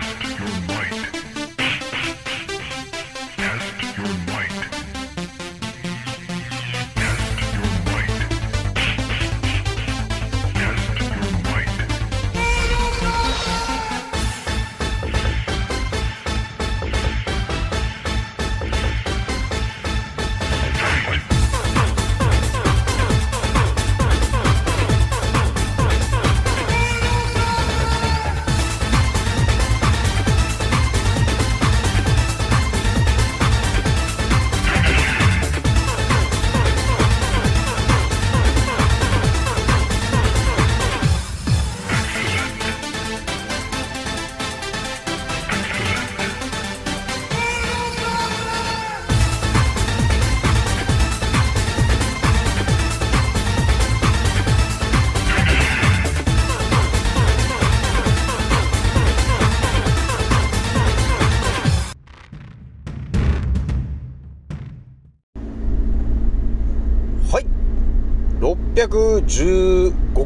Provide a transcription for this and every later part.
Test your might.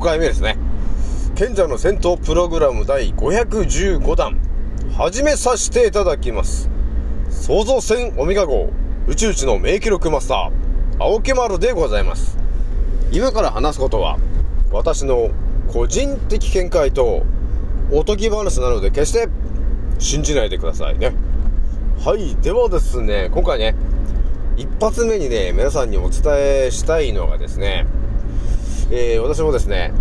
回目ですね。賢者の戦闘プログラム第515弾。始めさせていただきます。創造船オメガ号宇宙一の名記録マスター、青木丸でございます。今から話すことは、私の個人的見解と、おとぎ話なので決して信じないでくださいね。はい。ではですね、今回ね、一発目にね、皆さんにお伝えしたいのがですね、えー私もですね、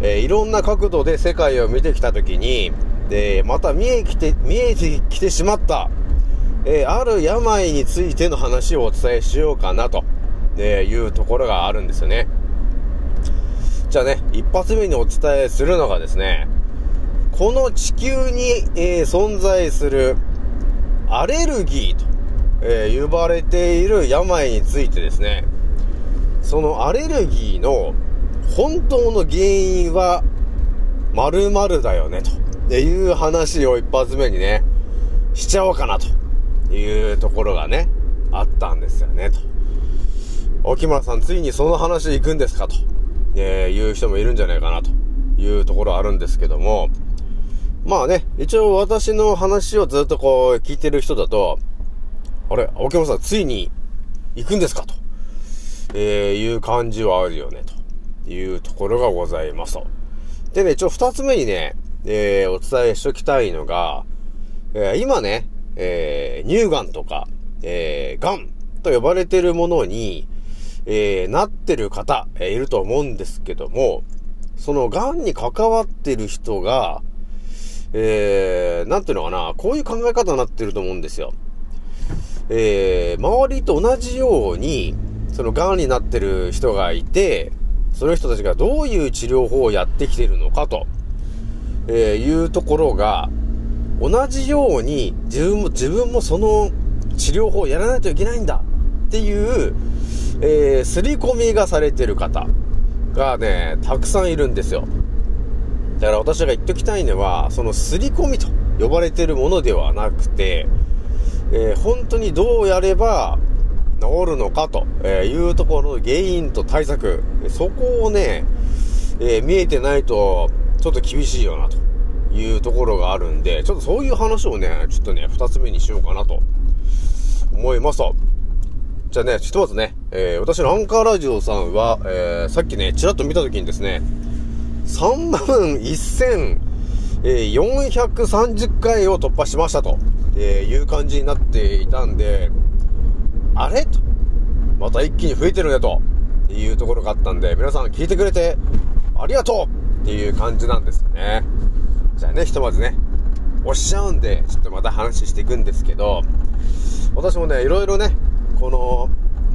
えーいろんな角度で世界を見てきたときに、で、また見えきて、見えてきてしまった、えーある病についての話をお伝えしようかなと、えいうところがあるんですよね。じゃあね、一発目にお伝えするのがですね、この地球に、え存在するアレルギーと、え呼ばれている病についてですね、そのアレルギーの本当の原因は〇〇だよね、と。いう話を一発目にね、しちゃおうかな、と。いうところがね、あったんですよね、と。沖村さん、ついにその話行くんですか、と、えーいう人もいるんじゃないかな、と。いうところあるんですけども、まあね、一応私の話をずっとこう聞いてる人だと、あれ、青木村さん、ついに行くんですかと、えーいう感じはあるよね、と。いうところがございます。でね、一応二つ目にね、えーお伝えしときたいのが、えー今ね、えー乳がんとか、えー、がんと呼ばれてるものに、えーなってる方、えーいると思うんですけども、そのがんに関わってる人が、えー、なんていうのかな、こういう考え方になってると思うんですよ。えー、周りと同じように、その癌になってる人がいて、その人たちがどういう治療法をやってきてるのかと、えーいうところが、同じように自分も、自分もその治療法をやらないといけないんだっていう、えー、刷り込みがされてる方がね、たくさんいるんですよ。だから私が言っときたいのは、その刷り込みと呼ばれてるものではなくて、えー本当にどうやれば治るのかというところの原因と対策、そこをね、えー見えてないとちょっと厳しいよなというところがあるんで、ちょっとそういう話をね、ちょっとね、二つ目にしようかなと思いますと。じゃあね、ひとまずね、えー私のアンカーラジオさんは、えーさっきね、ちらっと見たときにですね、3万1430回を突破しましたと、えいう感じになっていたんで、あれ？と、また一気に増えてるねと、いうところがあったんで、皆さん聞いてくれてありがとう。っていう感じなんですよね。じゃあね、ひとまずね、押しゃうんで、ちょっとまた話していくんですけど、私もね、いろいろね、この、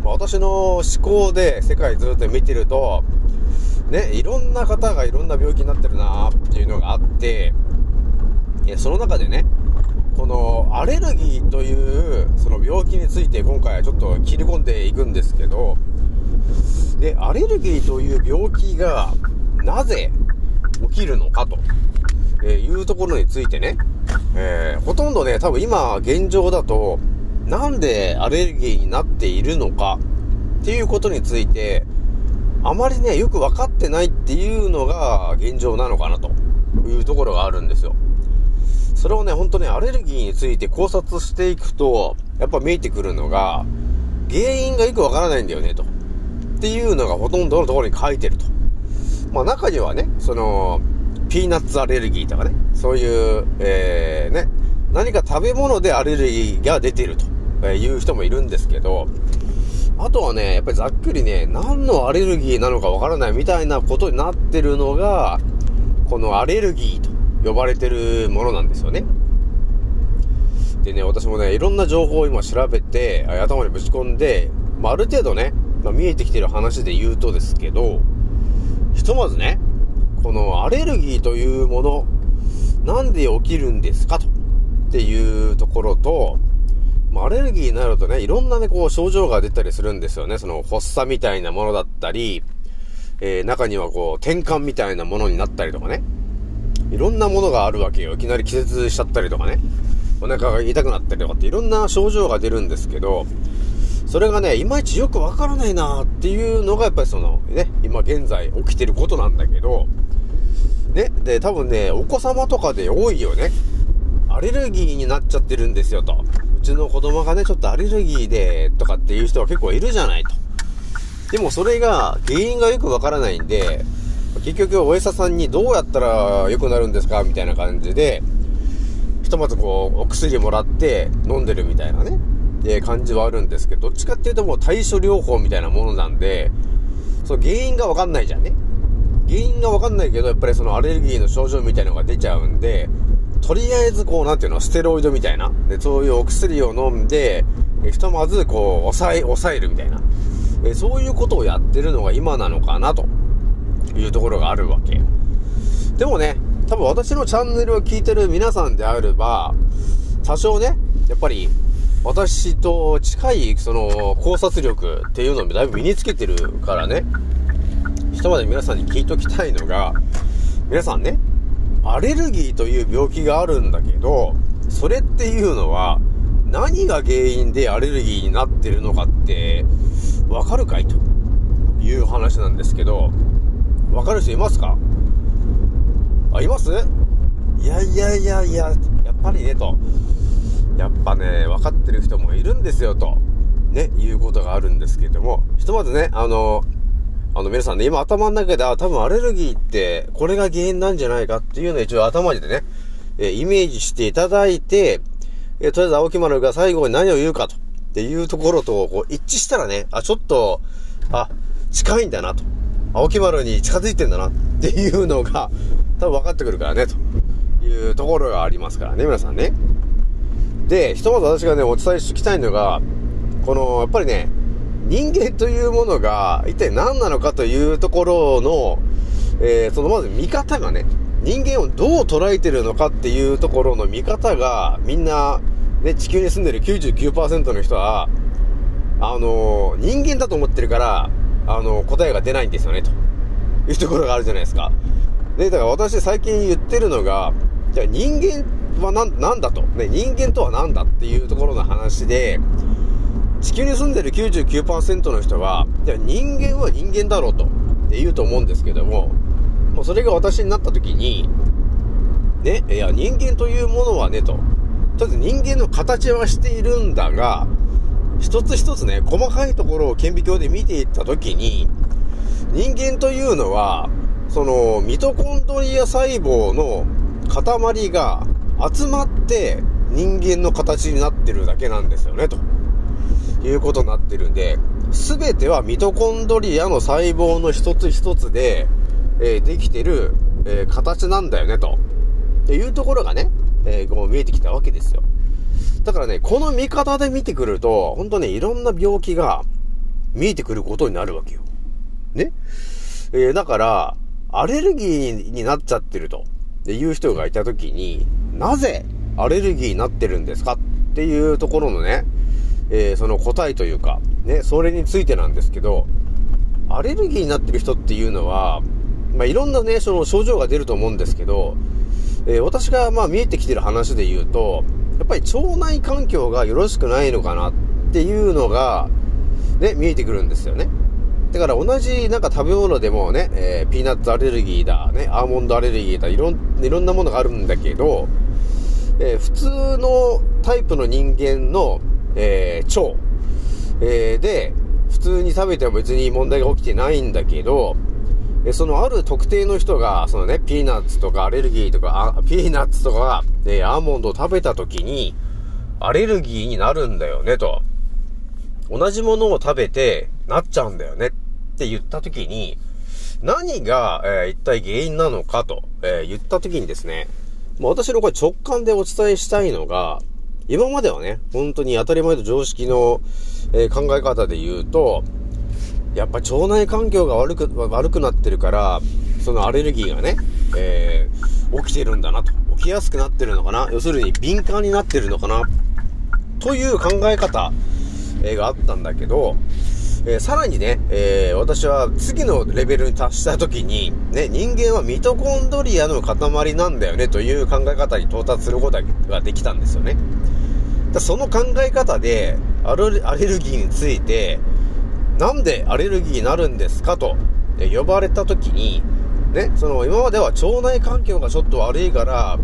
まあ私の思考で世界ずっと見てると、ね、いろんな方がいろんな病気になってるなーっていうのがあって、その中でね、このアレルギーというその病気について今回はちょっと切り込んでいくんですけど、で、アレルギーという病気がなぜ起きるのかと、えいうところについてね、えーほとんどね、多分今現状だと、なんでアレルギーになっているのかっていうことについて、あまりね、よく分かってないっていうのが現状なのかなというところがあるんですよ。それをね、本当ね、アレルギーについて考察していくと、やっぱ見えてくるのが、原因がよくわからないんだよね、と。っていうのがほとんどのところに書いてると。まあ中にはね、その、ピーナッツアレルギーとかね、そういう、えー、ね、何か食べ物でアレルギーが出てるという人もいるんですけど、あとはね、やっぱりざっくりね、何のアレルギーなのかわからないみたいなことになってるのが、このアレルギーと呼ばれてるものなんですよね。でね、私もね、いろんな情報を今調べて、頭にぶち込んで、まあ、ある程度ね、まあ、見えてきてる話で言うとですけど、ひとまずね、このアレルギーというもの、なんで起きるんですか？と、っていうところと、ま、アレルギーになるとね、いろんなね、こう、症状が出たりするんですよね。その、発作みたいなものだったり、えー、中にはこう、転換みたいなものになったりとかね。いろんなものがあるわけよ。いきなり気絶しちゃったりとかね。お腹が痛くなったりとかっていろんな症状が出るんですけど、それがね、いまいちよくわからないなっていうのがやっぱりその、ね、今現在起きてることなんだけど、ね、で、多分ね、お子様とかで多いよね。アレルギーになっちゃってるんですよと。うちの子供がね、ちょっとアレルギーで、とかっていう人は結構いるじゃないと。でもそれが、原因がよくわからないんで、結局お医者さんにどうやったら良くなるんですかみたいな感じで、ひとまずこう、お薬もらって飲んでるみたいなね、え感じはあるんですけど、どっちかっていうともう対処療法みたいなものなんで、その原因がわかんないじゃんね。原因がわかんないけど、やっぱりそのアレルギーの症状みたいなのが出ちゃうんで、とりあえずこう、なんていうの、ステロイドみたいな、で、そういうお薬を飲んで、ひとまずこう、抑え、抑えるみたいな、えそういうことをやってるのが今なのかなと。いうところがあるわけ。でもね、多分私のチャンネルを聞いてる皆さんであれば、多少ね、やっぱり、私と近い、その、考察力っていうのもだいぶ身につけてるからね、ひとまで皆さんに聞いときたいのが、皆さんね、アレルギーという病気があるんだけど、それっていうのは、何が原因でアレルギーになってるのかって、わかるかい？という話なんですけど、わかる人いますか？あ、います？いやいやいやいや、やっぱりね、と。やっぱね、分かってる人もいるんですよ、と。ね、いうことがあるんですけども、ひとまずね、あの、あの皆さんね、今頭の中で、あ、多分アレルギーって、これが原因なんじゃないかっていうのを一応頭でね、えイメージしていただいて、えとりあえず青木丸が最後に何を言うかと、っていうところと、こう、一致したらね、あ、ちょっと、あ、近いんだなと。青木丸に近づいてんだなっていうのが多分分かってくるからね、というところがありますからね、皆さんね。で、ひとまず私がね、お伝えしておきたいのが、この、やっぱりね、人間というものが一体何なのかというところの、えー、そのまず見方がね、人間をどう捉えてるのかっていうところの見方が、みんな、ね、地球に住んでる99%の人は、あのー、人間だと思ってるから、あの、答えが出ないんですよね、というところがあるじゃないですか。で、だから私最近言ってるのが、じゃあ人間は何なんだと。ね、人間とは何だっていうところの話で、地球に住んでる99%の人は、じゃあ人間は人間だろうと、って言うと思うんですけども、もうそれが私になった時に、ね、いや、人間というものはね、と。とりあえず人間の形はしているんだが、一つ一つね、細かいところを顕微鏡で見ていったときに、人間というのは、その、ミトコンドリア細胞の塊が集まって人間の形になってるだけなんですよね、ということになってるんで、すべてはミトコンドリアの細胞の一つ一つで、えー、できてる、えー、形なんだよね、と。っていうところがね、えー、こう見えてきたわけですよ。だからね、この見方で見てくると、ほんとね、いろんな病気が見えてくることになるわけよ。ね？えー、だから、アレルギーになっちゃってると、っていう人がいたときに、なぜアレルギーになってるんですか？っていうところのね、えー、その答えというか、ね、それについてなんですけど、アレルギーになってる人っていうのは、まあ、いろんなね、その症状が出ると思うんですけど、えー、私がまあ見えてきてる話で言うと、ぱり腸内環境がよろしくないのかなっていうのが、ね、見えてくるんですよね。だから同じなんか食べ物でもね、えー、ピーナッツアレルギーだ、ね、アーモンドアレルギーだ、いろんいろんなものがあるんだけど、えー普通のタイプの人間の、えー腸、えーで、普通に食べても別に問題が起きてないんだけど、えそのある特定の人が、そのね、ピーナッツとかアレルギーとか、あピーナッツとか、えアーモンドを食べた時に、アレルギーになるんだよね、と。同じものを食べて、なっちゃうんだよねって言った時に、何が、えー一体原因なのかと、えー言った時にですね、まあ私のこれ直感でお伝えしたいのが、今まではね、本当に当たり前と常識の、えー考え方で言うと、やっぱ腸内環境が悪く、悪くなってるから、そのアレルギーがね、えー起きてるんだなと。起きやすくなってるのかな要するに敏感になってるのかなという考え方、えーがあったんだけど、えーさらにね、えー私は次のレベルに達した時に、ね、人間はミトコンドリアの塊なんだよねという考え方に到達することができたんですよね。だその考え方でアレルギーについて、なんでアレルギーになるんですかと、え呼ばれた時に、ね、その今までは腸内環境がちょっと悪いから、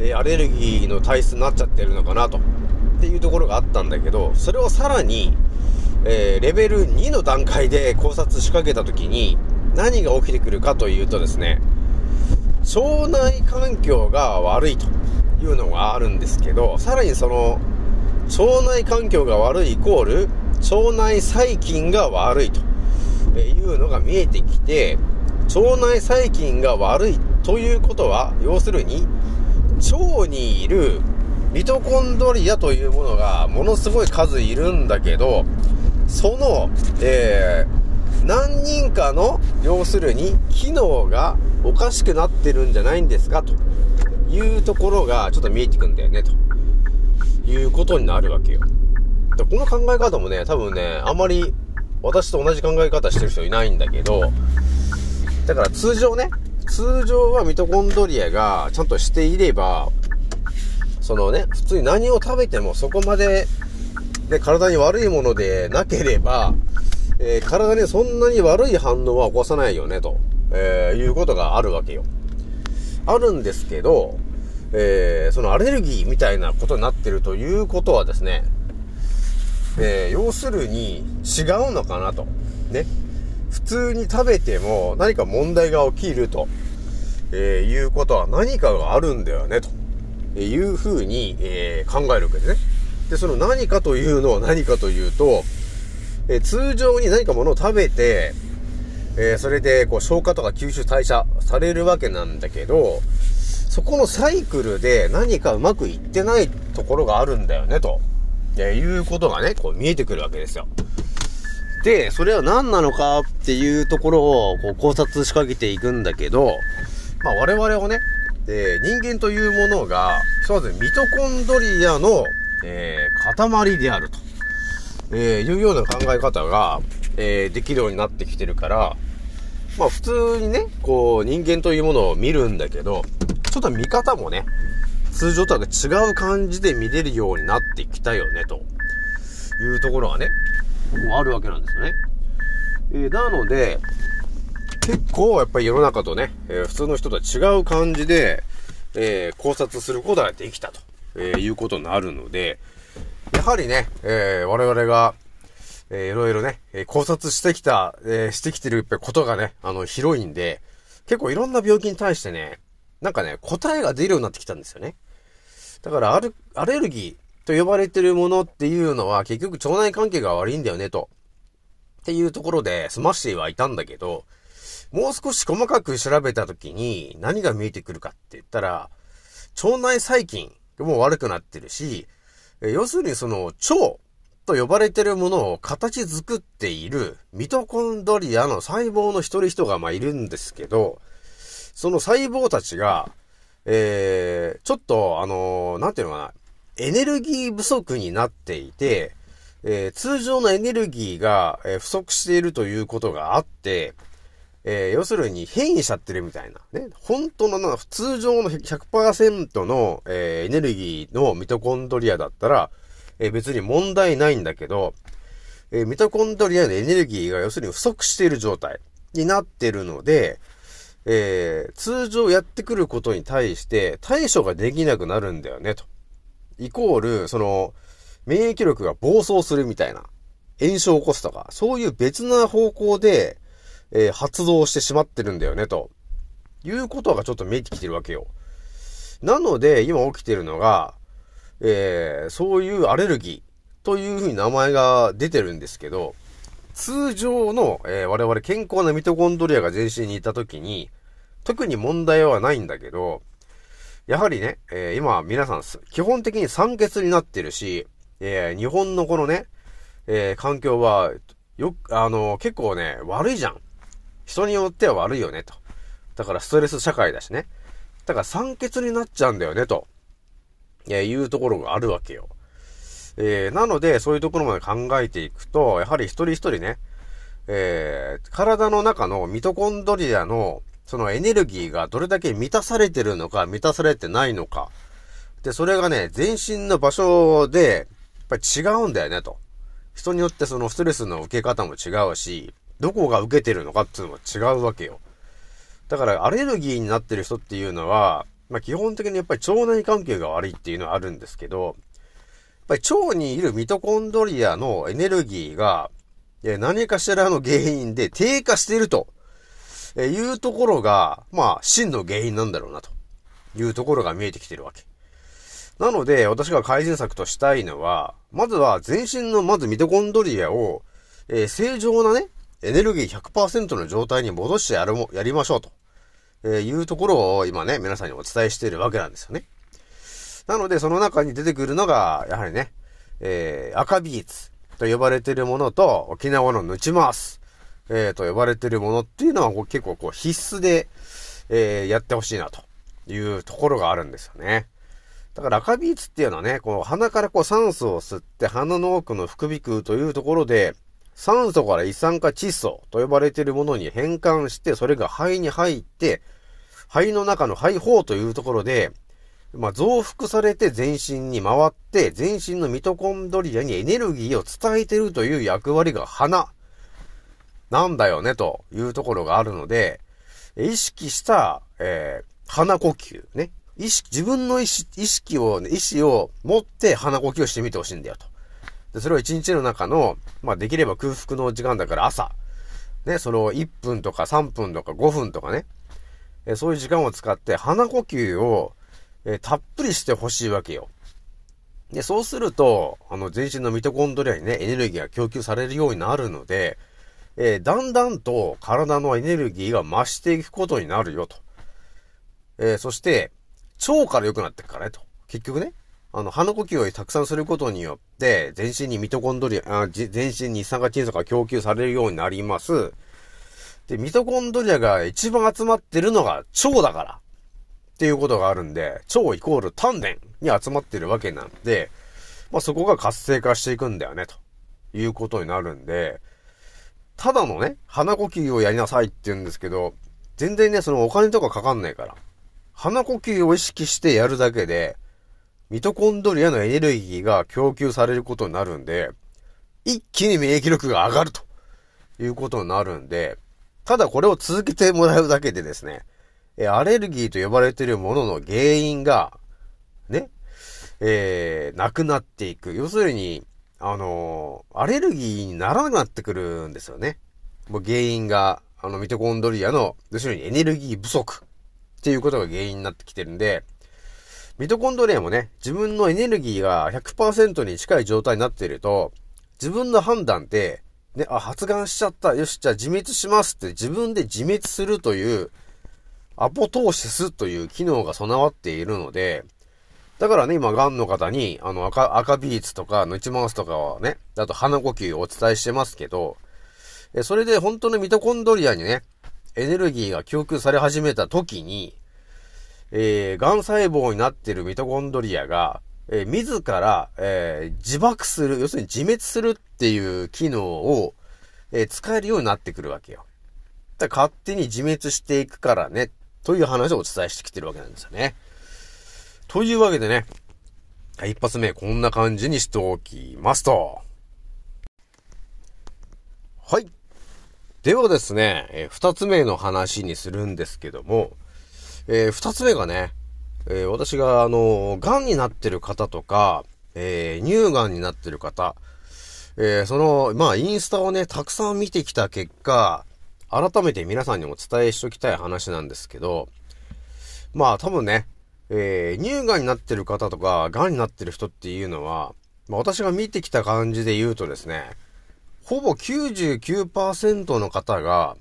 えアレルギーの体質になっちゃってるのかなと。っていうところがあったんだけど、それをさらに、えーレベル2の段階で考察しかけたときに、何が起きてくるかというとですね、腸内環境が悪いというのがあるんですけど、さらにその、腸内環境が悪いイコール、腸内細菌が悪いというのが見えてきて、腸内細菌が悪いということは、要するに、腸にいるミトコンドリアというものがものすごい数いるんだけど、その、えー、何人かの、要するに、機能がおかしくなってるんじゃないんですかというところがちょっと見えてくんだよね、ということになるわけよ。でこの考え方もね、多分ね、あまり私と同じ考え方してる人いないんだけど、だから通常ね、通常はミトコンドリアがちゃんとしていれば、そのね、普通に何を食べてもそこまで、ね、体に悪いものでなければ、えー体にそんなに悪い反応は起こさないよね、と、えーいうことがあるわけよ。あるんですけど、えーそのアレルギーみたいなことになってるということはですね、えー要するに違うのかなと。ね。普通に食べても何か問題が起きると、えーいうことは何かがあるんだよね、というふうに、えー考えるわけですね。で、その何かというのは何かというと、え通常に何かものを食べて、えそれでこう消化とか吸収代謝されるわけなんだけど、そこのサイクルで何かうまくいってないところがあるんだよね、と、えいうことがね、こう見えてくるわけですよ。で、それは何なのかっていうところをこう考察しかけていくんだけど、まあ我々はね、えー人間というものが、ひとまずミトコンドリアの、えー塊であると、えーいうような考え方が、えーできるようになってきてるから、まあ普通にね、こう人間というものを見るんだけど、ちょっと見方もね、通常とは違う感じで見れるようになってきたよね、というところがね、あるわけなんですよね。えーなので、結構やっぱり世の中とね、えー普通の人とは違う感じで、えー考察することができたと、えーいうことになるので、やはりね、えー我々が、えーいろいろね、えー考察してきた、えーしてきてることがね、あの、広いんで、結構いろんな病気に対してね、なんかね、答えが出るようになってきたんですよね。だから、アル、アレルギーと呼ばれてるものっていうのは、結局腸内関係が悪いんだよね、と。っていうところで済ましてはいたんだけど、もう少し細かく調べたときに何が見えてくるかって言ったら、腸内細菌も悪くなってるし、要するにその腸と呼ばれてるものを形作っているミトコンドリアの細胞の一人一がまあいるんですけど、その細胞たちが、えー、ちょっとあのーなんていうのかな、エネルギー不足になっていて、えー通常のエネルギーが、え不足しているということがあって、えー要するに変異しちゃってるみたいな。ね。本当のな、通常の100%の、えーエネルギーのミトコンドリアだったら、えー別に問題ないんだけど、えミトコンドリアのエネルギーが要するに不足している状態になってるので、えー、通常やってくることに対して対処ができなくなるんだよね、と。イコール、その、免疫力が暴走するみたいな、炎症を起こすとか、そういう別な方向で、えー、発動してしまってるんだよね、と。いうことがちょっと見えてきてるわけよ。なので、今起きてるのが、えー、そういうアレルギーというふうに名前が出てるんですけど、通常の、えー、我々健康なミトコンドリアが全身にいた時に、特に問題はないんだけど、やはりね、えー、今皆さん基本的に酸欠になってるし、えー、日本のこのね、え、環境は、よ、あの、結構ね、悪いじゃん。人によっては悪いよね、と。だからストレス社会だしね。だから酸欠になっちゃうんだよね、と。えいうところがあるわけよ。えー、なので、そういうところまで考えていくと、やはり一人一人ね、えー、体の中のミトコンドリアの、そのエネルギーがどれだけ満たされてるのか、満たされてないのか。で、それがね、全身の場所で、やっぱり違うんだよね、と。人によってそのストレスの受け方も違うし、どこが受けてるのかっていうのも違うわけよ。だからアレルギーになってる人っていうのは、まあ基本的にやっぱり腸内関係が悪いっていうのはあるんですけど、っぱり腸にいるミトコンドリアのエネルギーが、何かしらの原因で低下しているとえいうところが、まあ、真の原因なんだろうなというところが見えてきてるわけ。なので、私が改善策としたいのは、まずは全身のまずミトコンドリアを、えー、正常なね、エネルギー100%の状態に戻してやるも、やりましょうと、え、いうところを今ね、皆さんにお伝えしているわけなんですよね。なので、その中に出てくるのが、やはりね、えー、赤ビーツと呼ばれているものと、沖縄のヌチマース、えー、と呼ばれてるものっていうのは結構こう必須で、えー、やってほしいなというところがあるんですよね。だから赤ビーツっていうのはね、この鼻からこう酸素を吸って鼻の奥の副鼻腔というところで、酸素から一酸化窒素と呼ばれているものに変換して、それが肺に入って、肺の中の肺胞というところで、まあ、増幅されて全身に回って、全身のミトコンドリアにエネルギーを伝えてるという役割が鼻なんだよね、というところがあるので、意識した、えー、鼻呼吸ね。意識、自分の意識意識を、ね、意志を持って鼻呼吸をしてみてほしいんだよと。で、それを一日の中の、まあ、できれば空腹の時間だから朝、ね、その1分とか3分とか5分とかね、えそういう時間を使って鼻呼吸をえー、たっぷりしてほしいわけよ。で、そうすると、あの、全身のミトコンドリアにね、エネルギーが供給されるようになるので、えー、だんだんと体のエネルギーが増していくことになるよと。えー、そして、腸から良くなっていくからねと。結局ね、あの、鼻呼吸をたくさんすることによって、全身にミトコンドリア、あ全身に一酸化窒素が供給されるようになります。で、ミトコンドリアが一番集まってるのが腸だから。っていうことがあるんで、腸イコール丹田に集まってるわけなんで、まあ、そこが活性化していくんだよね、ということになるんで、ただのね、鼻呼吸をやりなさいって言うんですけど、全然ね、そのお金とかかかんないから。鼻呼吸を意識してやるだけで、ミトコンドリアのエネルギーが供給されることになるんで、一気に免疫力が上がるということになるんで、ただこれを続けてもらうだけでですね、えアレルギーと呼ばれているものの原因が、ね、えー、なくなっていく。要するに、あのー、アレルギーにならなくなってくるんですよね。もう原因が、あの、ミトコンドリアの、要するにエネルギー不足っていうことが原因になってきてるんで、ミトコンドリアもね、自分のエネルギーが100%に近い状態になっていると、自分の判断で、ね、あ、発がんしちゃった。よし、じゃあ自滅しますって自分で自滅するという、アポトーシスという機能が備わっているので、だからね、今、癌の方に、あの、赤、赤ビーツとか、ヌチマウスとかはね、あと鼻呼吸をお伝えしてますけど、え、それで本当のミトコンドリアにね、エネルギーが供給され始めた時に、えー、癌細胞になっているミトコンドリアが、えー、自ら、えー、自爆する、要するに自滅するっていう機能を、えー、使えるようになってくるわけよ。だ勝手に自滅していくからねという話をお伝えしてきてるわけなんですよね。というわけでね、一発目こんな感じにしておきますと。はい。ではですね、えー二つ目の話にするんですけども、えー二つ目がね、えー私が、あの、癌になってる方とか、えー乳がんになってる方、えーその、まあ、インスタをね、たくさん見てきた結果、改めて皆さんにもお伝えしときたい話なんですけど、まあ、多分ね、えー乳がんになってる方とか、癌になってる人っていうのは、まあ、私が見てきた感じで言うとですね、ほぼ99%の方が、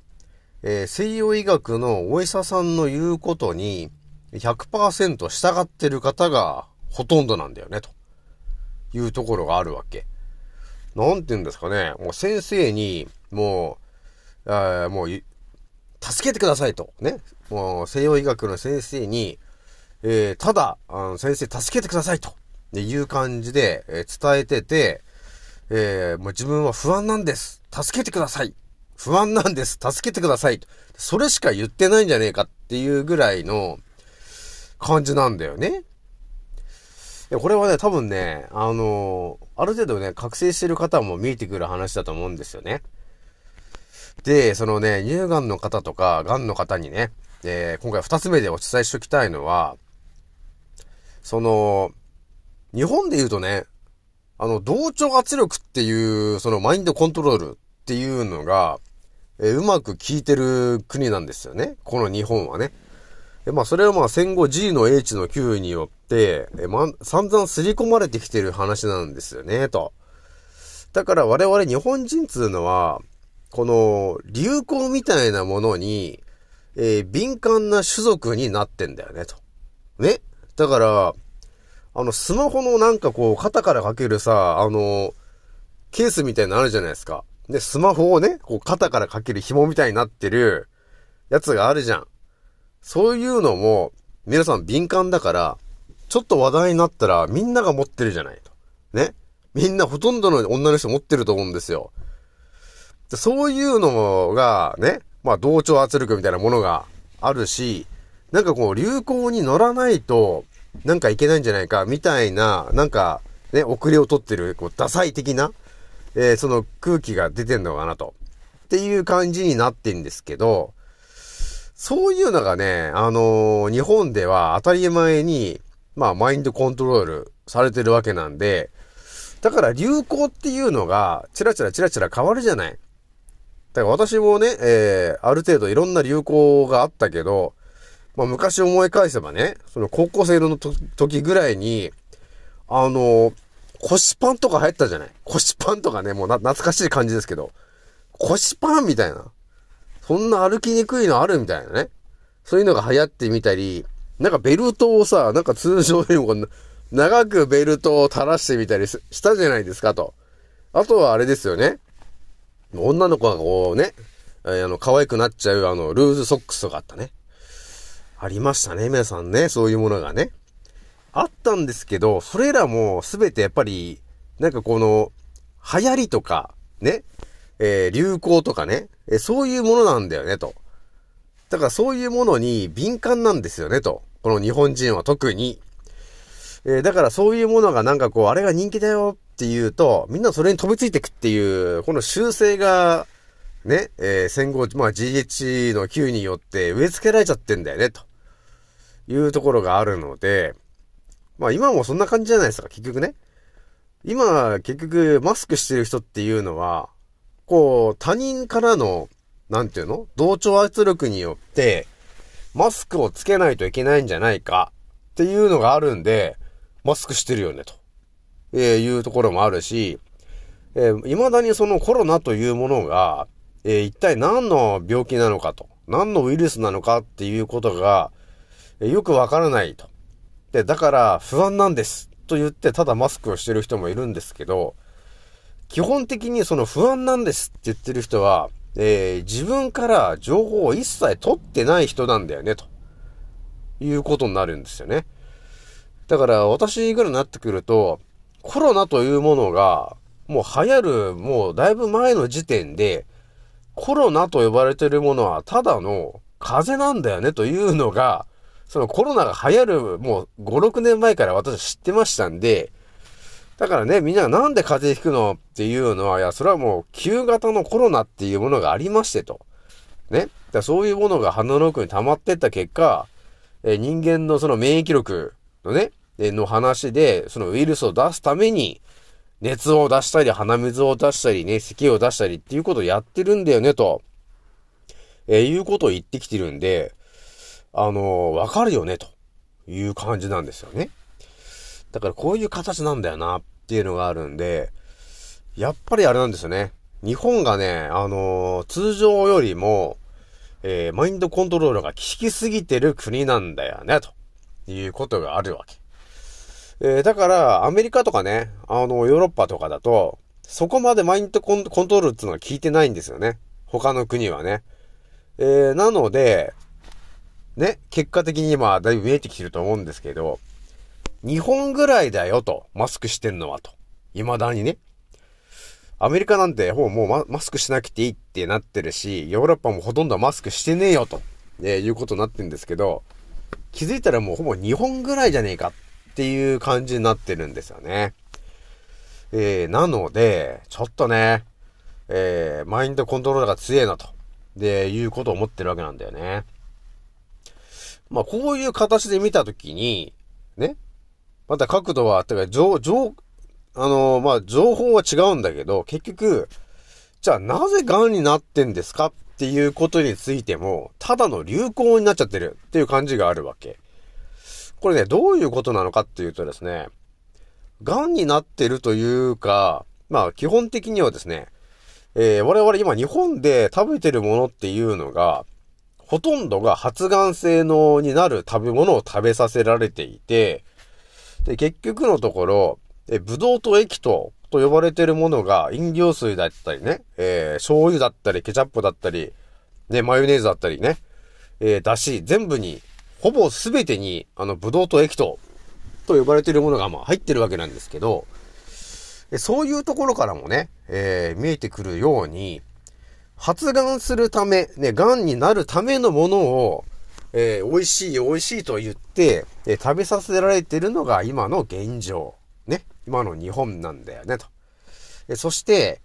えー西洋医学のお医者さんの言うことに100%従ってる方がほとんどなんだよね、というところがあるわけ。なんて言うんですかね、もう先生に、もう、あもう、助けてくださいと、ね。もう西洋医学の先生に、えーただ、あの先生助けてくださいと、いう感じで、えー伝えてて、えーもう自分は不安なんです。助けてください。不安なんです。助けてください。それしか言ってないんじゃねえかっていうぐらいの感じなんだよね。これはね、多分ね、あのーある程度ね、覚醒してる方も見えてくる話だと思うんですよね。で、そのね、乳がんの方とか、がんの方にね、えー今回二つ目でお伝えしておきたいのは、その、日本で言うとね、あの、同調圧力っていう、そのマインドコントロールっていうのが、えーうまく効いてる国なんですよね。この日本はね。でまあ、それはまあ戦後 G の H の Q によって、えま、散々刷り込まれてきてる話なんですよね、と。だから我々日本人つうのは、この流行みたいなものに、えー敏感な種族になってんだよね、と。ね？だから、あの、スマホのなんかこう、肩からかけるさ、あの、ケースみたいなのあるじゃないですか。で、スマホをね、こう、肩からかける紐みたいになってるやつがあるじゃん。そういうのも、皆さん敏感だから、ちょっと話題になったらみんなが持ってるじゃないと。ね？みんなほとんどの女の人持ってると思うんですよ。でそういうのがね、まあ同調圧力みたいなものがあるし、なんかこう流行に乗らないと、なんかいけないんじゃないか、みたいな、なんかね、遅れを取ってる、こう、ダサい的な、えーその空気が出てんのかなと。っていう感じになってんですけど、そういうのがね、あのー日本では当たり前に、まあ、マインドコントロールされてるわけなんで、だから流行っていうのが、チラチラチラチラ変わるじゃない。だから私もね、えー、ある程度いろんな流行があったけど、まあ昔思い返せばね、その高校生の時ぐらいに、あの腰パンとか流行ったじゃない？腰パンとかね、もうな懐かしい感じですけど、腰パンみたいな。そんな歩きにくいのあるみたいなね。そういうのが流行ってみたり、なんかベルトをさ、なんか通常よりも長くベルトを垂らしてみたりしたじゃないですかと。あとはあれですよね。女の子がこうね、あの、可愛くなっちゃうあの、ルーズソックスとかあったね。ありましたね、皆さんね、そういうものがね。あったんですけど、それらもすべてやっぱり、なんかこの、流行りとか、ね、えー流行とかね、えーそういうものなんだよね、と。だからそういうものに敏感なんですよね、と。この日本人は特に。えーだからそういうものがなんかこう、あれが人気だよっていうと、みんなそれに飛びついていくっていう、この習性が、ね、えー戦後、まあ GH の Q によって植え付けられちゃってんだよね、というところがあるので、まあ今もそんな感じじゃないですか、結局ね。今、結局、マスクしてる人っていうのは、こう、他人からの、なんていうの同調圧力によって、マスクをつけないといけないんじゃないかっていうのがあるんで、マスクしてるよね、と、えーいうところもあるし、えー未だにそのコロナというものが、えー一体何の病気なのかと、何のウイルスなのかっていうことが、えーよくわからないと。で、だから不安なんですと言ってただマスクをしてる人もいるんですけど、基本的にその不安なんですって言ってる人は、えー自分から情報を一切取ってない人なんだよね、ということになるんですよね。だから私ぐらいになってくると、コロナというものが、もう流行る、もうだいぶ前の時点で、コロナと呼ばれてるものはただの風邪なんだよねというのが、そのコロナが流行るもう5、6年前から私は知ってましたんで、だからね、みんながなんで風邪ひくのっていうのは、いや、それはもう、旧型のコロナっていうものがありましてと。ね。だそういうものが鼻の奥に溜まってった結果、え人間のその免疫力のね、の話で、そのウイルスを出すために、熱を出したり、鼻水を出したりね、咳を出したりっていうことをやってるんだよね、と、えーいうことを言ってきてるんで、あのーわかるよね、という感じなんですよね。だからこういう形なんだよなっていうのがあるんで、やっぱりあれなんですよね。日本がね、あのー通常よりも、えーマインドコントロールが効きすぎてる国なんだよね、ということがあるわけ。えーだから、アメリカとかね、あの、ヨーロッパとかだと、そこまでマインドコントロールっていうのは効いてないんですよね。他の国はね。えーなので、ね、結果的に今、だいぶ見えてきてると思うんですけど、日本ぐらいだよと、マスクしてんのはと。未だにね。アメリカなんてほぼもうママスクしなくていいってなってるし、ヨーロッパもほとんどマスクしてねえよと、えーいうことになってるんですけど、気づいたらもうほぼ日本ぐらいじゃねえかっていう感じになってるんですよね。えー、なので、ちょっとね、えー、マインドコントロールが強えなと、で、いうことを思ってるわけなんだよね。まあ、こういう形で見たときに、ね、また角度は、てか、情、情、あのまあ、情報は違うんだけど、結局、じゃあなぜ癌になってんですかっていうことについても、ただの流行になっちゃってるっていう感じがあるわけ。これね、どういうことなのかっていうとですね、癌になってるというか、まあ基本的にはですね、えー我々今日本で食べてるものっていうのが、ほとんどが発がん性のになる食べ物を食べさせられていて、で、結局のところ、え、ブドウ糖液糖と呼ばれてるものが飲料水だったりね、えー醤油だったり、ケチャップだったり、ね、マヨネーズだったりね、えーだし、全部に、ほぼすべてに、あの、ブドウ糖液糖と呼ばれているものが、まあ、入ってるわけなんですけど、そういうところからもね、えー見えてくるように、発がんするため、ね、癌になるためのものを、えー美味しい美味しいと言って、えー食べさせられてるのが今の現状。ね。今の日本なんだよね、と。えーそして、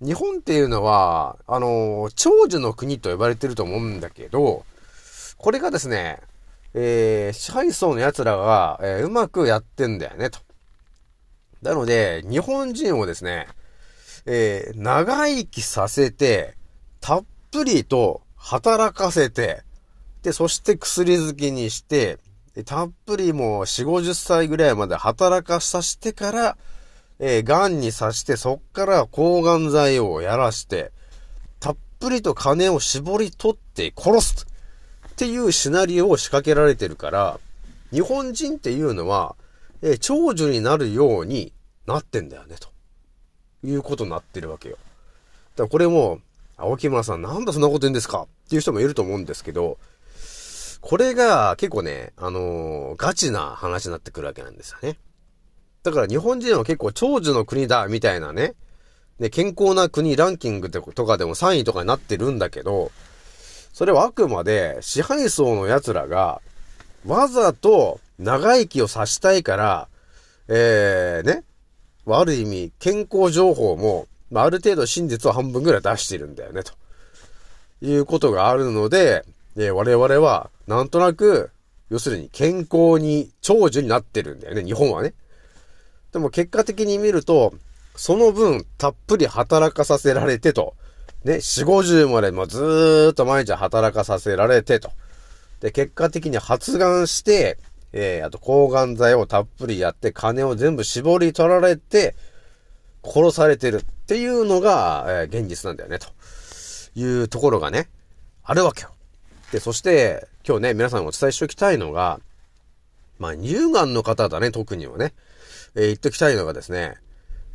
日本っていうのは、あの長寿の国と呼ばれてると思うんだけど、これがですね、えー支配層の奴らが、えーうまくやってんだよね、と。なので、日本人をですね、えー長生きさせて、たっぷりと働かせて、で、そして薬漬けにして、たっぷりもう4、50歳ぐらいまで働かさせてから、えー、癌に刺して、そっから抗がん剤をやらして、たっぷりと金を絞り取って殺すっていうシナリオを仕掛けられてるから、日本人っていうのは、え長寿になるようになってんだよね、ということになってるわけよ。だからこれも、青木村さんなんだそんなこと言うんですかっていう人もいると思うんですけど、これが結構ね、あのーガチな話になってくるわけなんですよね。だから日本人は結構長寿の国だ、みたいなね、ね、健康な国ランキングとかでも3位とかになってるんだけど、それはあくまで支配層の奴らが、わざと長生きをさしたいから、えー、ね、ある意味、健康情報も、まあ、ある程度真実を半分ぐらい出してるんだよね、ということがあるので、え我々は、なんとなく、要するに健康に長寿になってるんだよね、日本はね。でも結果的に見ると、その分、たっぷり働かさせられてと、ね、4、50までもずーっと毎日働かさせられてと。で、結果的に発がんして、えー、あと抗がん剤をたっぷりやって、金を全部絞り取られて、殺されてるっていうのが、えー現実なんだよね、というところがね、あるわけよ。で、そして、今日ね、皆さんにお伝えしておきたいのが、まあ、乳がんの方だね、特にはね、えー言っておきたいのがですね、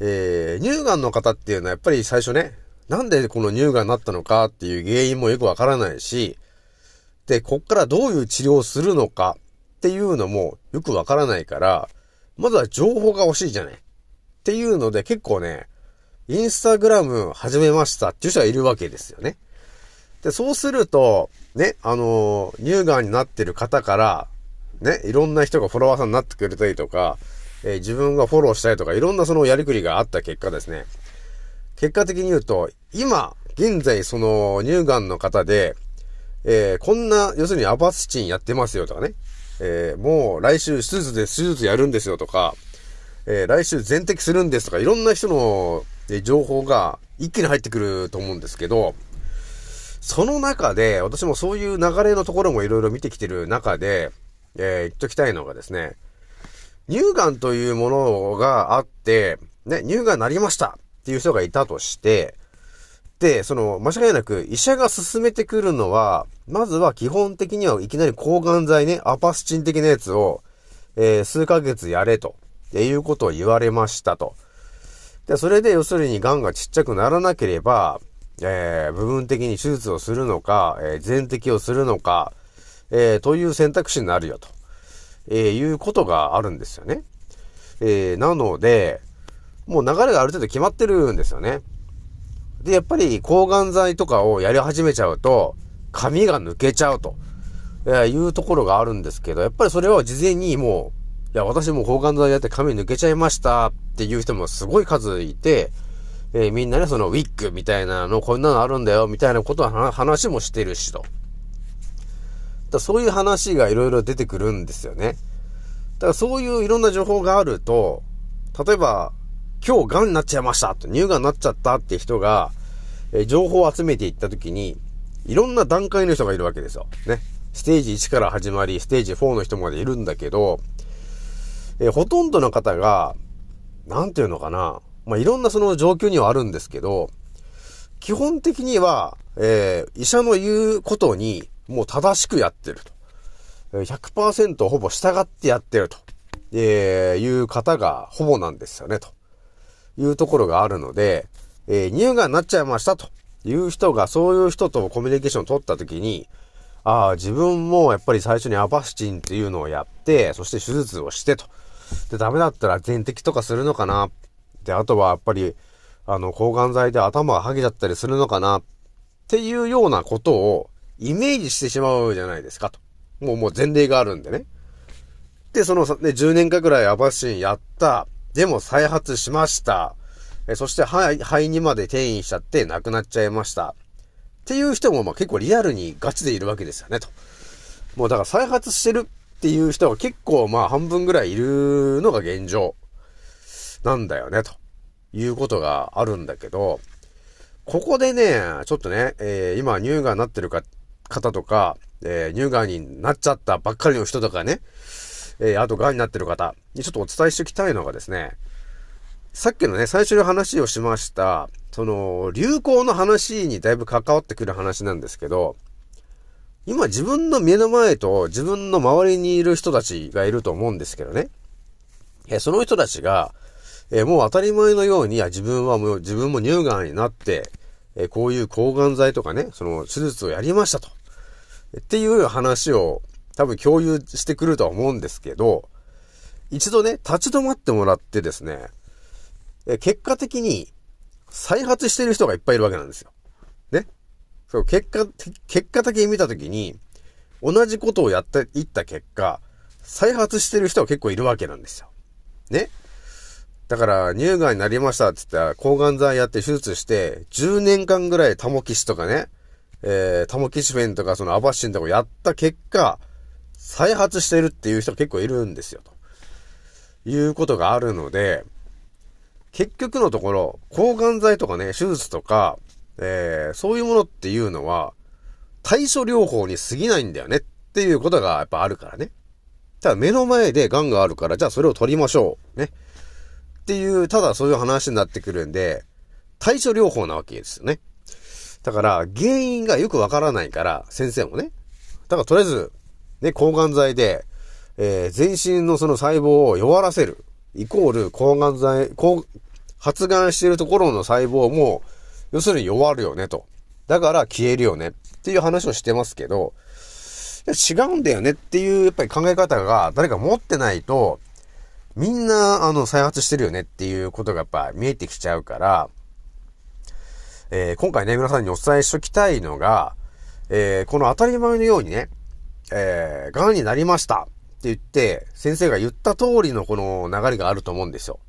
えー乳がんの方っていうのはやっぱり最初ね、なんでこの乳がんになったのかっていう原因もよくわからないし、で、こっからどういう治療をするのかっていうのもよくわからないから、まずは情報が欲しいじゃない。っていうので結構ね、インスタグラム始めましたっていう人がいるわけですよね。で、そうすると、ね、あのー乳がんになってる方から、ね、いろんな人がフォロワーさんになってくれたりとか、えー自分がフォローしたりとか、いろんなそのやりくりがあった結果ですね、結果的に言うと、今、現在その乳がんの方で、えーこんな、要するにアバスチンやってますよとかね、えーもう来週手術で手術やるんですよとか、えー来週全摘するんですとか、いろんな人の、え情報が一気に入ってくると思うんですけど、その中で、私もそういう流れのところもいろいろ見てきてる中で、えー言っときたいのがですね、乳がんというものがあって、ね、乳がんなりましたっていう人がいたとして、で、その、間違いなく医者が勧めてくるのは、まずは基本的にはいきなり抗がん剤ね、アパスチン的なやつを、えー数ヶ月やれと、っていうことを言われましたと。で、それで要するに癌がちっちゃくならなければ、えー部分的に手術をするのか、えー全摘をするのか、えーという選択肢になるよと、えいうことがあるんですよね。えなので、もう流れがある程度決まってるんですよね。で、やっぱり抗がん剤とかをやり始めちゃうと、髪が抜けちゃうと、えーいうところがあるんですけど、やっぱりそれは事前にもう、いや、私も抗がん剤やって髪抜けちゃいましたっていう人もすごい数いて、えーみんなね、そのウィッグみたいなの、こんなのあるんだよ、みたいなことは話もしてるしと。だそういう話がいろいろ出てくるんですよね。だからそういういろんな情報があると、例えば、今日癌になっちゃいましたと、乳がんになっちゃったって人が、えー情報を集めていったときに、いろんな段階の人がいるわけですよ。ね。ステージ1から始まり、ステージ4の人までいるんだけど、えーほとんどの方が、なんていうのかな。まあ、いろんなその状況にはあるんですけど、基本的には、えー医者の言うことに、もう正しくやってると。100%ほぼ従ってやってると、えーいう方がほぼなんですよね、というところがあるので、えー乳がんになっちゃいましたという人が、そういう人とコミュニケーションを取ったときに、ああ、自分もやっぱり最初にアバスチンっていうのをやって、そして手術をしてと。で、ダメだったら全摘とかするのかな。で、あとはやっぱり、あの、抗がん剤で頭が剥げちゃったりするのかな。っていうようなことをイメージしてしまうじゃないですかと。もう、もう前例があるんでね。で、その、ね、10年間くらいアバスチンやった。でも再発しました。えそして肺、肺にまで転移しちゃって亡くなっちゃいました。っていう人もまあ結構リアルにガチでいるわけですよね、と。もうだから再発してるっていう人は結構まあ半分ぐらいいるのが現状なんだよね、ということがあるんだけど、ここでね、ちょっとね、えー今乳がんになってるか方とか、えー乳がんになっちゃったばっかりの人とかね、えーあとがんになってる方ちょっとお伝えしておきたいのがですね、さっきのね、最初の話をしました、その、流行の話にだいぶ関わってくる話なんですけど、今自分の目の前と自分の周りにいる人たちがいると思うんですけどね。えその人たちが、えもう当たり前のように、自分はもう自分も乳がんになって、えこういう抗がん剤とかね、その手術をやりましたと。っていう話を多分共有してくるとは思うんですけど、一度ね、立ち止まってもらってですね、え結果的に再発してる人がいっぱいいるわけなんですよ。ね。そう、結果、結果的に見たときに、同じことをやっていった結果、再発してる人は結構いるわけなんですよ。ね。だから、乳がんになりましたって言ったら、抗がん剤やって手術して、10年間ぐらいタモキシとかね、えー、タモキシフェンとかそのアバシンとかやった結果、再発してるっていう人が結構いるんですよ、ということがあるので、結局のところ、抗がん剤とかね、手術とか、えー、そういうものっていうのは、対処療法に過ぎないんだよねっていうことがやっぱあるからね。ただ目の前で癌があるから、じゃあそれを取りましょう。ね。っていう、ただそういう話になってくるんで、対処療法なわけですよね。だから、原因がよくわからないから、先生もね。だからとりあえず、ね、抗がん剤で、えー全身のその細胞を弱らせる。イコール抗がん剤、抗発がんしているところの細胞も、要するに弱るよねと。だから消えるよねっていう話をしてますけど、いや違うんだよねっていうやっぱり考え方が誰か持ってないと、みんなあの再発してるよねっていうことがやっぱ見えてきちゃうから、えー今回ね、皆さんにお伝えしときたいのが、えーこの当たり前のようにね、えー、癌になりましたって言って、先生が言った通りのこの流れがあると思うんですよ。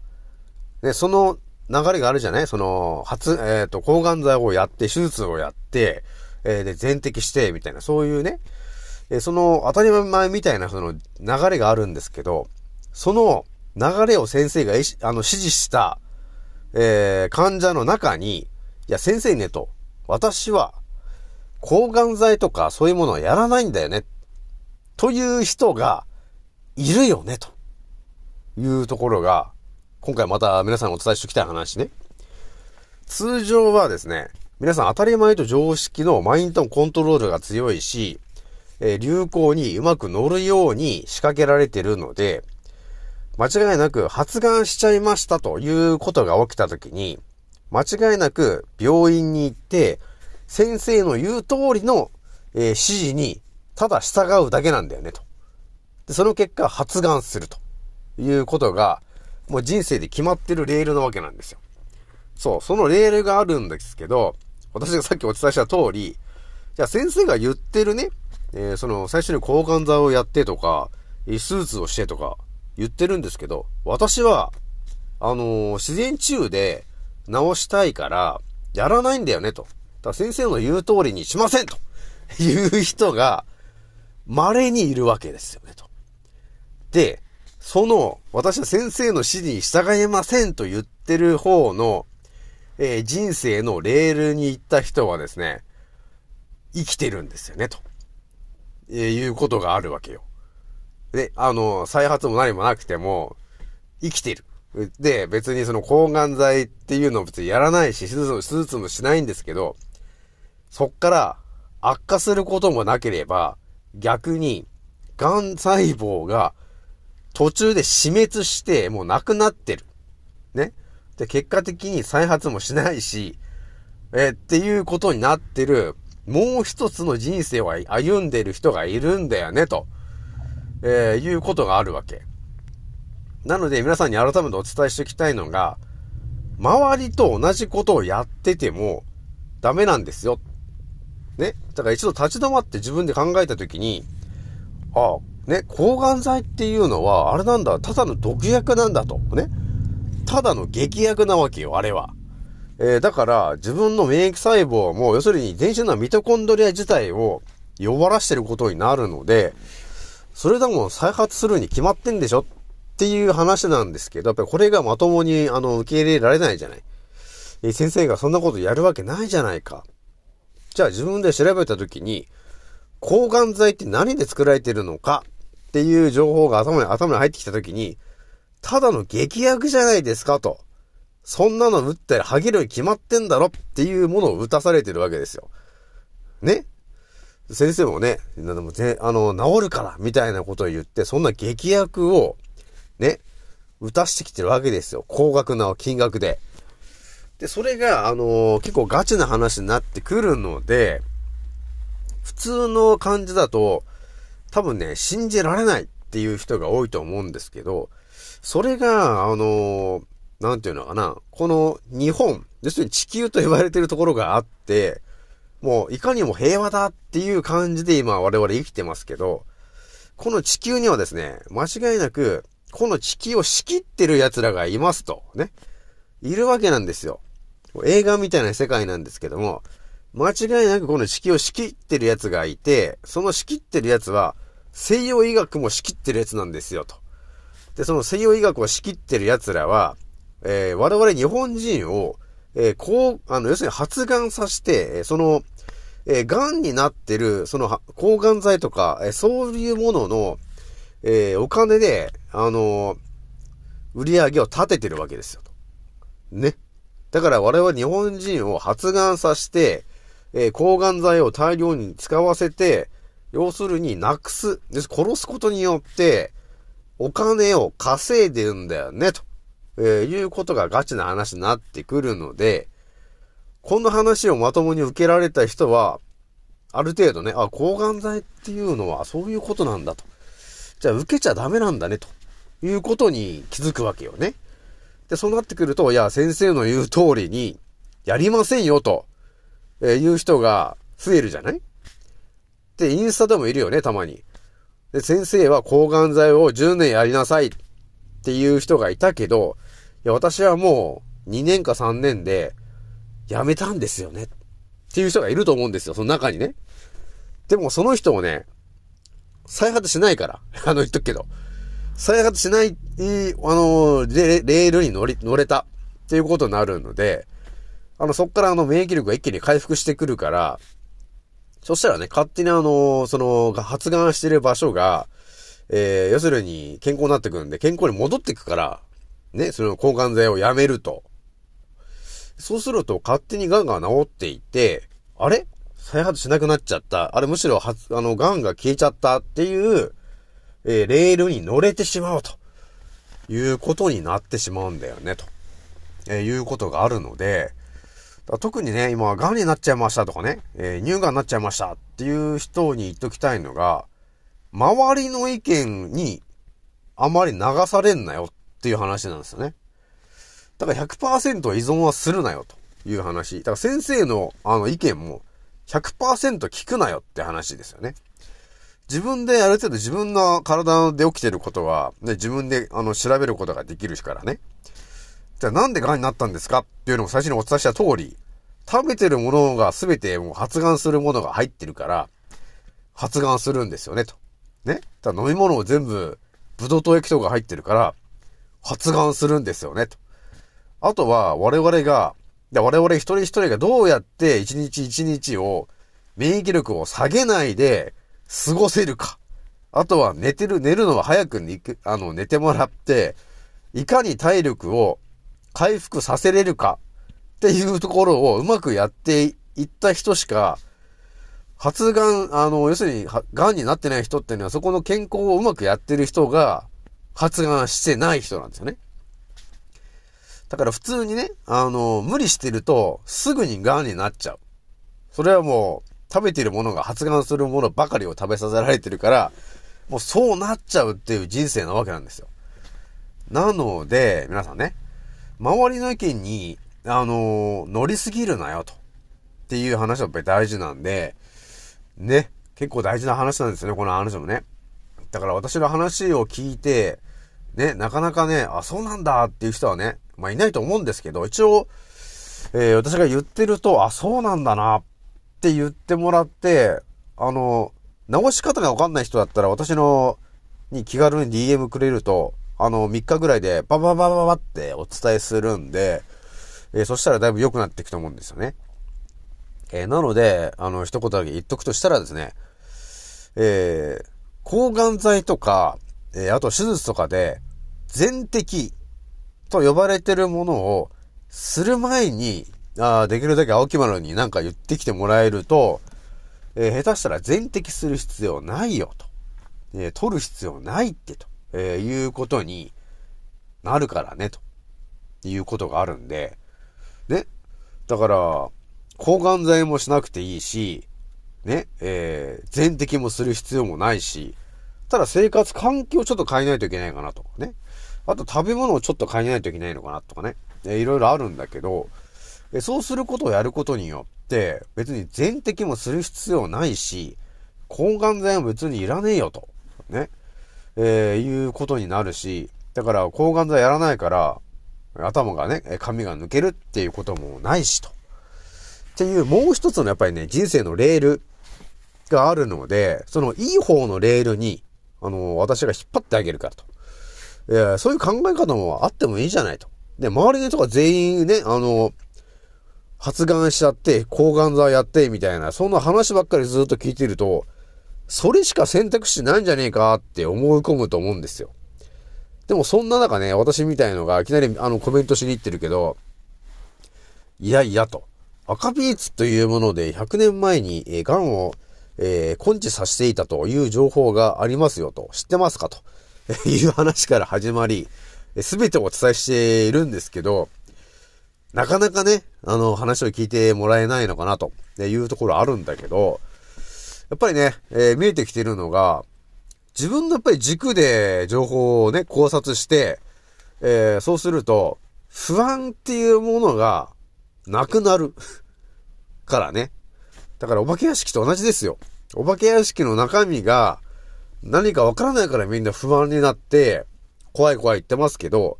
で、その流れがあるじゃない？その、発、えっ、と、抗がん剤をやって、手術をやって、えーで、全摘して、みたいな、そういうね、えーその、当たり前みたいな、その、流れがあるんですけど、その流れを先生がいしあの指示した、えー患者の中に、いや、先生ねと、私は、抗がん剤とかそういうものはやらないんだよね、という人がいるよね、というところが、今回また皆さんにお伝えしておきたい話ね。通常はですね、皆さん当たり前と常識のマインドコントロールが強いし、え流行にうまく乗るように仕掛けられてるので、間違いなく発がんしちゃいましたということが起きたときに、間違いなく病院に行って、先生の言う通りの、え指示にただ従うだけなんだよねと。で、その結果発がんするということが、もう人生で決まってるレールなわけなんですよ。そう、そのレールがあるんですけど、私がさっきお伝えした通り、じゃあ先生が言ってるね、えーその最初に抗がん剤をやってとか、えー手術をしてとか言ってるんですけど、私は、あのー自然治癒で治したいから、やらないんだよねと。だ先生の言う通りにしませんという人が、稀にいるわけですよねと。で、その、私は先生の指示に従いませんと言ってる方の、えー人生のレールに行った人はですね、生きてるんですよね、と。えーいうことがあるわけよ。で、あの、再発も何もなくても、生きてる。で、別にその抗がん剤っていうのを別にやらないし、手術も手術もしないんですけど、そっから悪化することもなければ、逆に、癌細胞が途中で死滅して、もうなくなってる。ね。で、結果的に再発もしないし、えっていうことになってる、もう一つの人生を歩んでる人がいるんだよね、と、えーいうことがあるわけ。なので皆さんに改めてお伝えしておきたいのが、周りと同じことをやっててもダメなんですよ。ね。だから一度立ち止まって自分で考えたときに、ああ、ね、抗がん剤っていうのは、あれなんだ、ただの毒薬なんだと。ね。ただの劇薬なわけよ、あれは。えーだから、自分の免疫細胞も、要するに全身のミトコンドリア自体を弱らしてることになるので、それでも再発するに決まってんでしょっていう話なんですけど、やっぱりこれがまともに、あの、受け入れられないじゃない。えー先生がそんなことやるわけないじゃないか。じゃあ自分で調べたときに、抗がん剤って何で作られてるのかっていう情報が頭に、頭に入ってきたときに、ただの劇薬じゃないですかと。そんなの打ったらハゲるに決まってんだろっていうものを打たされてるわけですよ。ね？先生もね、でもぜあの、治るからみたいなことを言って、そんな劇薬を、ね、打たしてきてるわけですよ。高額な金額で。で、それが、あの結構ガチな話になってくるので、普通の感じだと、多分ね、信じられないっていう人が多いと思うんですけど、それが、あのなんていうのかな、この日本、要するに地球と言われてるところがあって、もういかにも平和だっていう感じで今我々生きてますけど、この地球にはですね、間違いなく、この地球を仕切ってる奴らがいますと、ね。いるわけなんですよ。映画みたいな世界なんですけども、間違いなくこの地球を仕切ってる奴がいて、その仕切ってる奴は、西洋医学も仕切ってる奴なんですよ、と。で、その西洋医学を仕切ってる奴らは、えー我々日本人を、えーこう、あの、要するに発がんさせて、えその、えー、癌になってる、その、抗がん剤とか、えーそういうものの、えーお金で、あのー売り上げを立ててるわけですよ。とね。だから我々日本人を発がんさせて、えー抗がん剤を大量に使わせて、要するになくす、です殺すことによって、お金を稼いでるんだよね、と、えーいうことがガチな話になってくるので、この話をまともに受けられた人は、ある程度ね、あ、抗がん剤っていうのはそういうことなんだと。じゃあ受けちゃダメなんだね、ということに気づくわけよね。で、そうなってくると、いや、先生の言う通りに、やりませんよ、と、えーいう人が増えるじゃない？で、インスタでもいるよね、たまに。で、先生は抗がん剤を10年やりなさいっていう人がいたけど、いや、私はもう2年か3年でやめたんですよね。っていう人がいると思うんですよ、その中にね。でもその人もね、再発しないから。あの言っとくけど。再発しない、あの、レレールに乗り、乗れたっていうことになるので、あの、そっからあの免疫力が一気に回復してくるから、そしたらね、勝手にあの、その、発がんしてる場所が、えー、要するに健康になってくるんで、健康に戻っていくから、ね、その抗がん剤をやめると。そうすると勝手に癌が治っていて、あれ？再発しなくなっちゃった。あれむしろ発、あの、癌が消えちゃったっていう、えーレールに乗れてしまうということになってしまうんだよね、と、えーいうことがあるので、特にね、今、癌になっちゃいましたとかね、えー乳がんになっちゃいましたっていう人に言っときたいのが、周りの意見にあまり流されんなよっていう話なんですよね。だから100%依存はするなよという話。だから先生のあの意見も100%聞くなよって話ですよね。自分である程度自分の体で起きてることは、ね、自分であの調べることができるしからね。じゃあなんで癌になったんですかっていうのを最初にお伝えした通り、食べてるものが全てもう発がんするものが入ってるから、発がんするんですよね、と。ね。だ飲み物を全部、ブドウ糖液糖が入ってるから、発がんするんですよね、と。あとは、我々が、で我々一人一人がどうやって一日一日を免疫力を下げないで過ごせるか。あとは寝てる、寝るのは早くにくあの、寝てもらって、いかに体力を回復させれるかっていうところをうまくやっていった人しか、発がん、あの、要するに、は癌になってない人っていうのは、そこの健康をうまくやってる人が、発がんしてない人なんですよね。だから普通にね、あの、無理してると、すぐに癌になっちゃう。それはもう、食べてるものが発がんするものばかりを食べさせられてるから、もうそうなっちゃうっていう人生なわけなんですよ。なので、皆さんね、周りの意見に、あの乗りすぎるなよと。っていう話はやっぱり大事なんで、ね、結構大事な話なんですよね、この話もね。だから私の話を聞いて、ね、なかなかね、あ、そうなんだっていう人はね、まあいないと思うんですけど、一応、えー私が言ってると、あ、そうなんだなって言ってもらって、あの、直し方がわかんない人だったら私の、に気軽に DM くれると、あの、3日ぐらいでバババババってお伝えするんで、えーそしたらだいぶ良くなっていくと思うんですよね。えーなので、あの、一言だけ言っとくとしたらですね、えー抗がん剤とか、えーあと手術とかで、全摘と呼ばれてるものをする前に、あーできるだけ青木丸になんか言ってきてもらえると、えー下手したら全摘する必要ないよと。えー取る必要ないってと、えーいうことになるからね、ということがあるんで、ね。だから、抗がん剤もしなくていいし、ね、えー、全摘もする必要もないし、ただ生活環境をちょっと変えないといけないかなとかね。あと食べ物をちょっと変えないといけないのかなとかね。えーいろいろあるんだけど、えーそうすることをやることによって、別に全摘もする必要ないし、抗がん剤も別にいらねえよと。ね。えーいうことになるし、だから抗がん剤やらないから、頭がね、髪が抜けるっていうこともないしと。っていうもう一つのやっぱりね、人生のレールがあるので、そのいい方のレールに、あの、私が引っ張ってあげるからと。いやそういう考え方もあってもいいじゃないと。で、周りの人が全員ね、あの、発がんしちゃって、抗がん剤やって、みたいな、そんな話ばっかりずっと聞いてると、それしか選択肢ないんじゃねえかって思い込むと思うんですよ。でもそんな中ね、私みたいのがいきなりあのコメントしに行ってるけど、いやいやと。赤ビーツというもので100年前に、えー、癌を、えー根治させていたという情報がありますよと。知ってますかと。いう話から始まり、すべてをお伝えしているんですけど、なかなかね、あの話を聞いてもらえないのかなというところあるんだけど、やっぱりね、えー見えてきてるのが、自分のやっぱり軸で情報をね、考察して、えーそうすると、不安っていうものがなくなる。からね。だからお化け屋敷と同じですよ。お化け屋敷の中身が何かわからないからみんな不安になって、怖い怖い言ってますけど、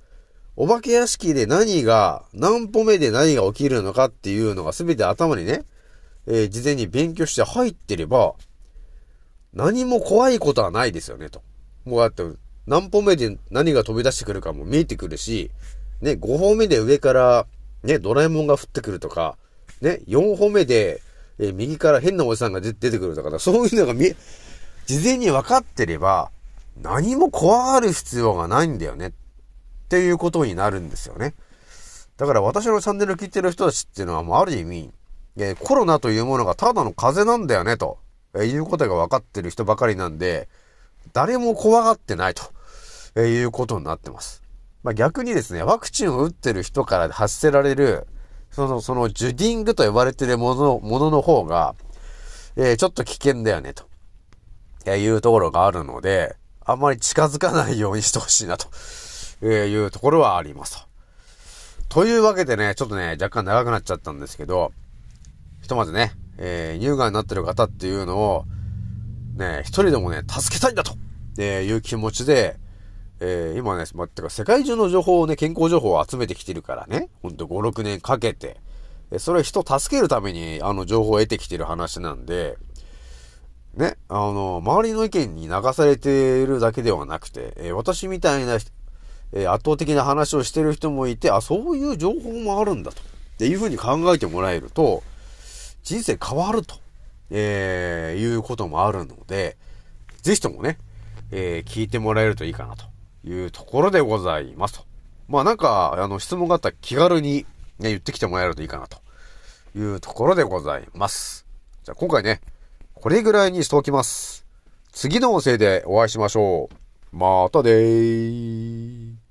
お化け屋敷で何が、何歩目で何が起きるのかっていうのが全て頭にね、えー事前に勉強して入ってれば、何も怖いことはないですよね、と。もうだって、何歩目で何が飛び出してくるかも見えてくるし、ね、5歩目で上から、ね、ドラえもんが降ってくるとか、ね、4歩目で、えー右から変なおじさんが出てくるとか、そういうのが見え、事前に分かってれば、何も怖がる必要がないんだよね。っていうことになるんですよね。だから私のチャンネルを聞いてる人たちっていうのはもうある意味、えーコロナというものがただの風邪なんだよね、と、えーいうことが分かってる人ばかりなんで、誰も怖がってないと、えーいうことになってます。まあ、逆にですね、ワクチンを打ってる人から発せられる、その、その、ジュディングと呼ばれてるもの、ものの方が、えーちょっと危険だよね、と、えーいうところがあるので、あんまり近づかないようにしてほしいな、と、えーいうところはありますと。というわけでね、ちょっとね、若干長くなっちゃったんですけど、ひとまずね、えー乳がんになってる方っていうのを、ね、一人でもね、助けたいんだと、えーいう気持ちで、えー今ね、まあ、てか世界中の情報をね、健康情報を集めてきてるからね、ほんと5、6年かけて、えーそれを人を助けるために、あの、情報を得てきてる話なんで、ね、あの、周りの意見に流されているだけではなくて、えー私みたいな、えー圧倒的な話をしてる人もいて、あ、そういう情報もあるんだと。っていうふうに考えてもらえると、人生変わると、えーいうこともあるので、ぜひともね、えー聞いてもらえるといいかなというところでございますと。まあなんか、あの、質問があったら気軽に、ね、言ってきてもらえるといいかなというところでございます。じゃあ今回ね、これぐらいにしておきます。次の音声でお会いしましょう。またでー。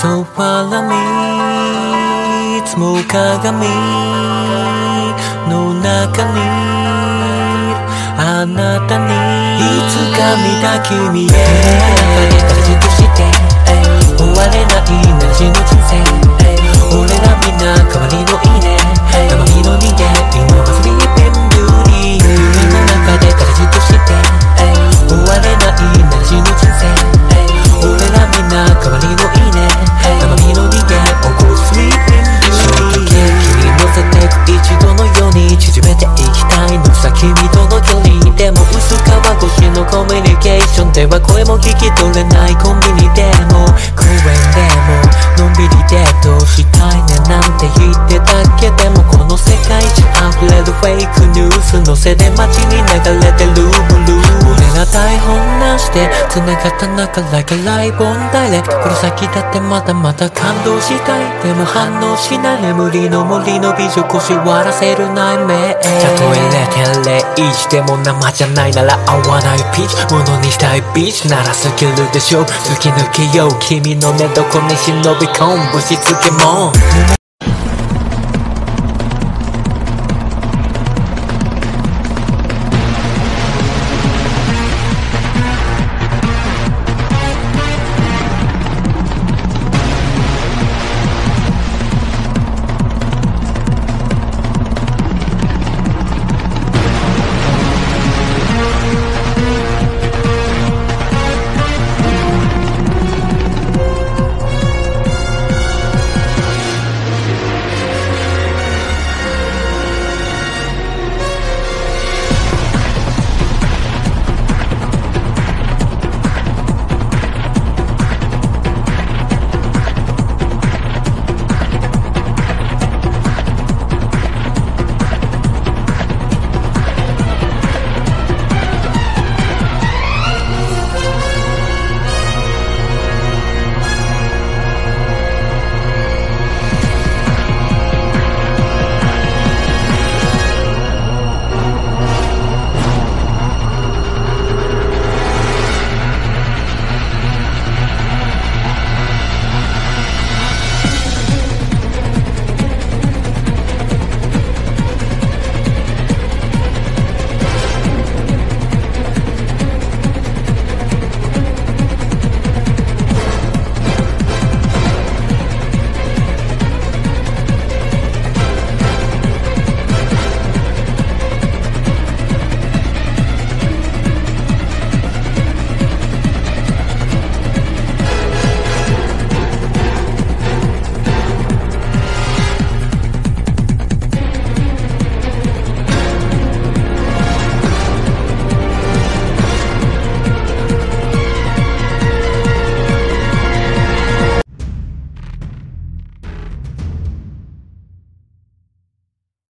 ソファラ見つも鏡の中にあなたにいつか見た君へ。君との距離でも薄皮越しのコミュニケーションでは声も聞き取れないコンビニでも公園でものんびりデートしたいねなんて言ってれるフェイクニュースのせで街に流れてるブルー。俺ら台本なしで繋がった中 Like a live on direct これ先だってまだまだ感動したい。でも反応しない。眠りの森の美女腰割らせる内面たとえ0.01でも生じゃないなら合わない。ピーチものにしたいビーチならスキルでしょ。突き抜けよう。君の寝床に忍び込む。ぶしつけも